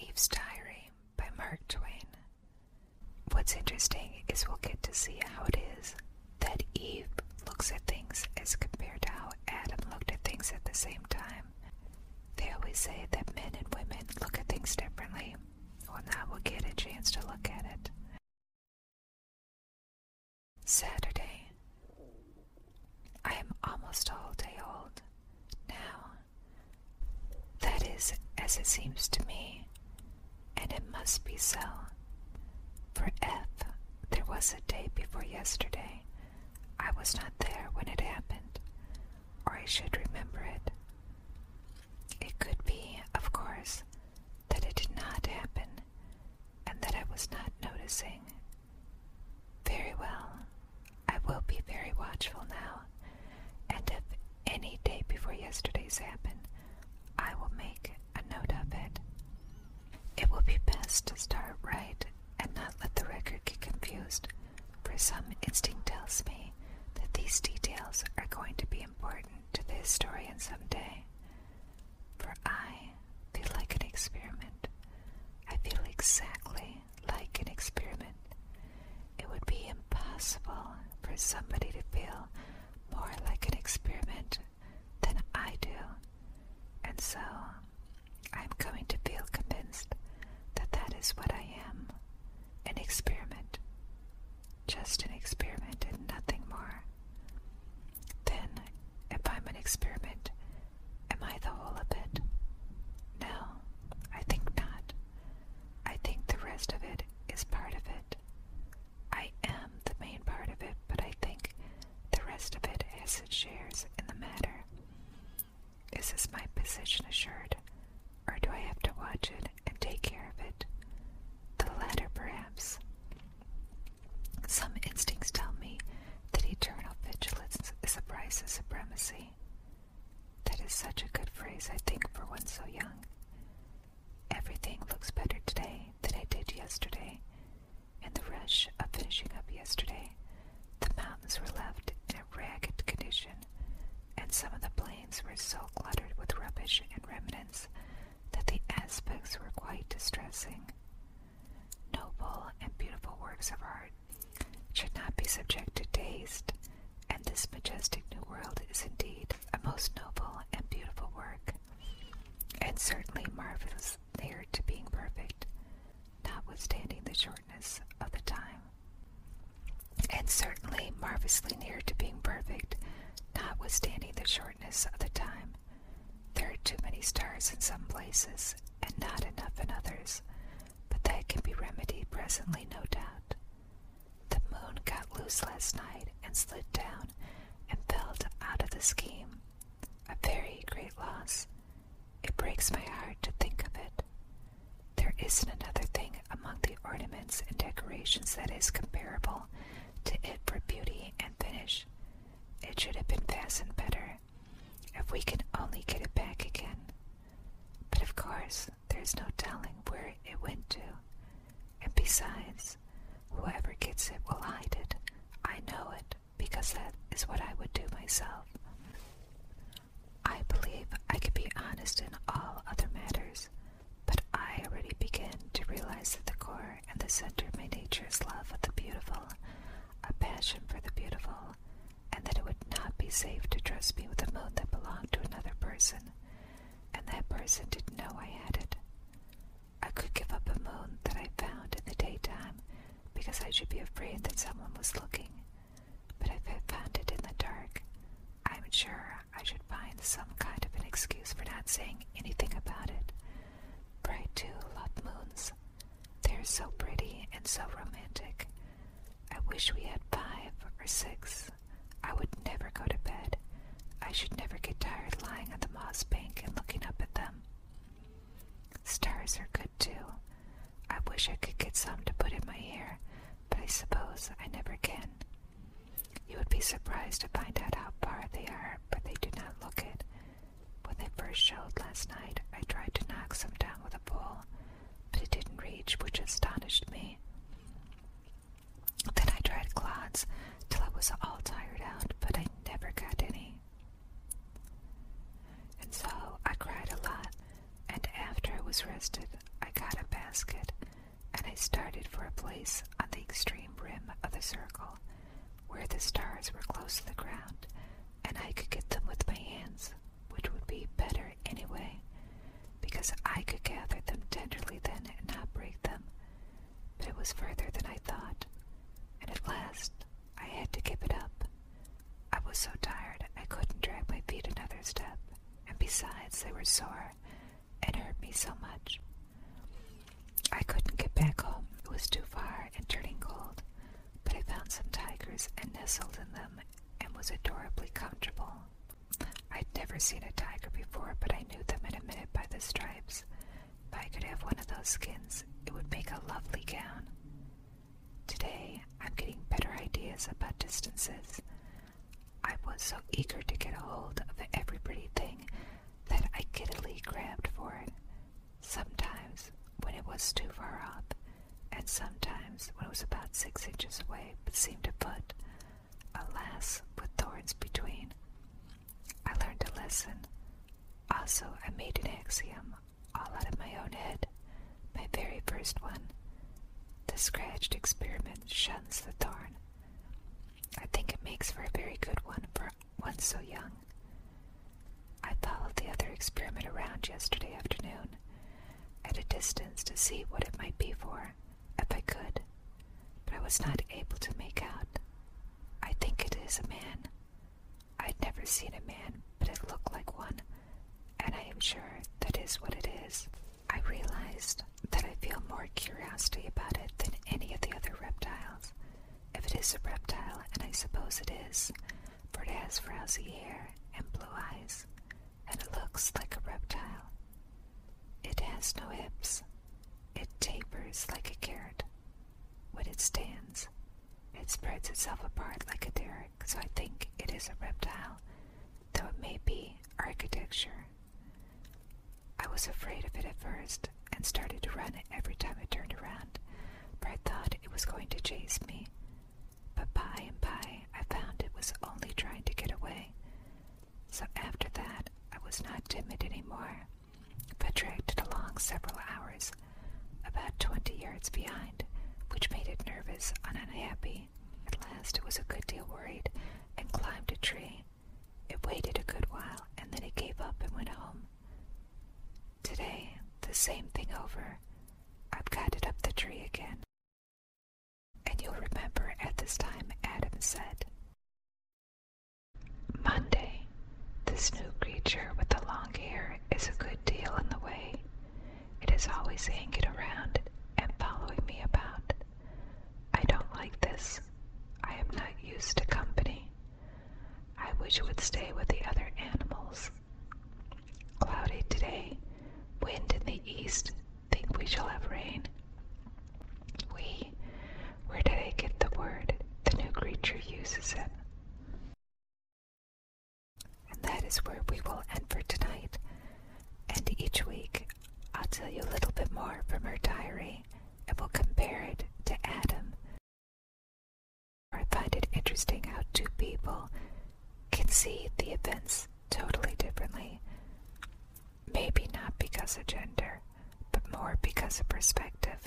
Eve's Diary by Mark Twain. What's interesting is we'll get to see how it is that Eve looks at things as compared to how Adam looked at things at the same time. They always say that men and women look at things differently. Well, now we'll get a chance to look at it. Saturday. I am almost all day old now. That is as it seems to me must be so. For F, there was a day before yesterday. I was not there when it happened, or I should remember it. It could be, of course, that it did not happen, and that I was not noticing. Very well, I will be very watchful now, and if any day before yesterday's happened, I will make a note of it. It will be best to start right and not let the record get confused, for some instinct tells me that these details are going to be important to the historian someday. For I feel like an experiment. I feel exactly like an experiment. It would be impossible for somebody to feel more like an experiment than I do. And so I'm going to feel convinced is what I am an experiment. Just an experiment and nothing more. Then, if I'm an experiment, am I the whole of it? No, I think not. I think the rest of it is part of it. I am the main part of it, but I think the rest of it has its shares in the matter. Is this my position assured, or do I have to watch it and take care of it? The latter, perhaps. Some instincts tell me that eternal vigilance is a price of supremacy. That is such a good phrase, I think, for one so young. Everything looks better today than it did yesterday. In the rush of finishing up yesterday, the mountains were left in a ragged condition, and some of the plains were so cluttered with rubbish and remnants that the aspects were quite distressing. Noble and beautiful works of art should not be subjected to haste, and this majestic new world is indeed a most noble work, and certainly marvelous near to being perfect, notwithstanding the shortness of the time. And certainly marvelously near to being perfect, notwithstanding the shortness of the time. There are too many stars in some places, and not enough in others, but that can be remedied presently, no doubt. The moon got loose last night and slid down and fell out of the scheme. A very great loss. It breaks my heart to think of it. There isn't another thing among the ornaments and decorations that is comparable to it for beauty and finish. It should have been fastened better, if we can only get it back again. But of course, there's no telling where it went to. And besides, whoever gets it will hide it. I know it, because that is what I would do myself. I believe I could be honest in all other matters, but I already begin to realize that the core and the center of my nature is love of the beautiful, a passion for the beautiful, and that it would not safe to trust me with a moon that belonged to another person, and that person didn't know I had it. I could give up a moon that I found in the daytime because I should be afraid that someone was looking, but if I found it in the dark, I'm sure I should find some kind of an excuse for not saying anything about it. For I do love moons. They're so pretty and so romantic. I wish we had five or six. Would never go to bed. I should never get tired lying on the moss bank and looking up at them. Stars are good too. too. I wish I could get some to put in my hair, but I suppose I never can. You would be surprised to find out how far they are, but they do not look it. When they first showed last night, I tried to knock some down with a pole, but it didn't reach, which astonished me. Then I tried clods till I was all tired out, but I never got any. And so I cried a lot, and after I was rested, I got a basket, and I started for a place on the extreme rim of the circle, where the stars were close to the ground, and I could get them with my hands, which would be better anyway, because I could gather them tenderly then and not break them. But it was further than I thought, and at last I had to give it up. I was so tired I couldn't drag my feet another step, and they were sore and hurt me so much. I couldn't get back home, it was too far and turning cold, but I found some tigers and nestled in them and was adorably comfortable. I'd never seen a tiger before, but I knew them in a minute by the stripes. If I could have one of those skins, it would make a lovely gown. Today, I'm getting better ideas about distances. I was so eager to get a hold of every pretty thing that I giddily grabbed for it. Sometimes when it was too far off, and sometimes when it was about six inches away but seemed a foot, alas, with thorns between. I learned a lesson. Also, I made an axiom all out of my own head, my very first one. The scratched experiment shuns the thorn. I think it makes for a very good one for one so young. I followed the other experiment around yesterday afternoon, at a distance to see what it might be for, if I could, but I was not able to make out. I think it is a man. I'd never seen a man, but it looked like one, and I am sure that is what it is. I realized that I feel more curiosity about it than any of the other reptiles. If it is a reptile, and I suppose it is, for it has frowsy hair and blue eyes, and it looks like a reptile. It has no hips. It tapers like a carrot. When it stands, it spreads itself apart like a derrick, so I think it is a reptile, though it may be architecture. I was afraid of it at first and started to run every time I turned around, for I thought it was going to chase me. But by and by I found it was only trying to get away. So after that I was not timid any more, but dragged it along several hours, about twenty yards behind, which made it nervous and unhappy. At last it was a good deal worried and climbed a tree. It waited a good while and then it gave up and went home. Today, the same thing over. I've got it up the tree again. And you'll remember at this time Adam said, Monday, this new creature with the long hair is a good deal in the way. It is always hanging around and following me about. I don't like this. I am not used to company. I wish would stay with the other animals. Cloudy today, wind in the east, think we shall have rain. We, where did I get the word? The new creature uses it. And that is where we will end for tonight. And each week, I'll tell you a little bit more from her diary, and we'll compare it to Adam. Interesting how two people can see the events totally differently. Maybe not because of gender, but more because of perspective.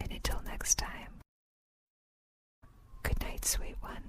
And until next time, good night, sweet one.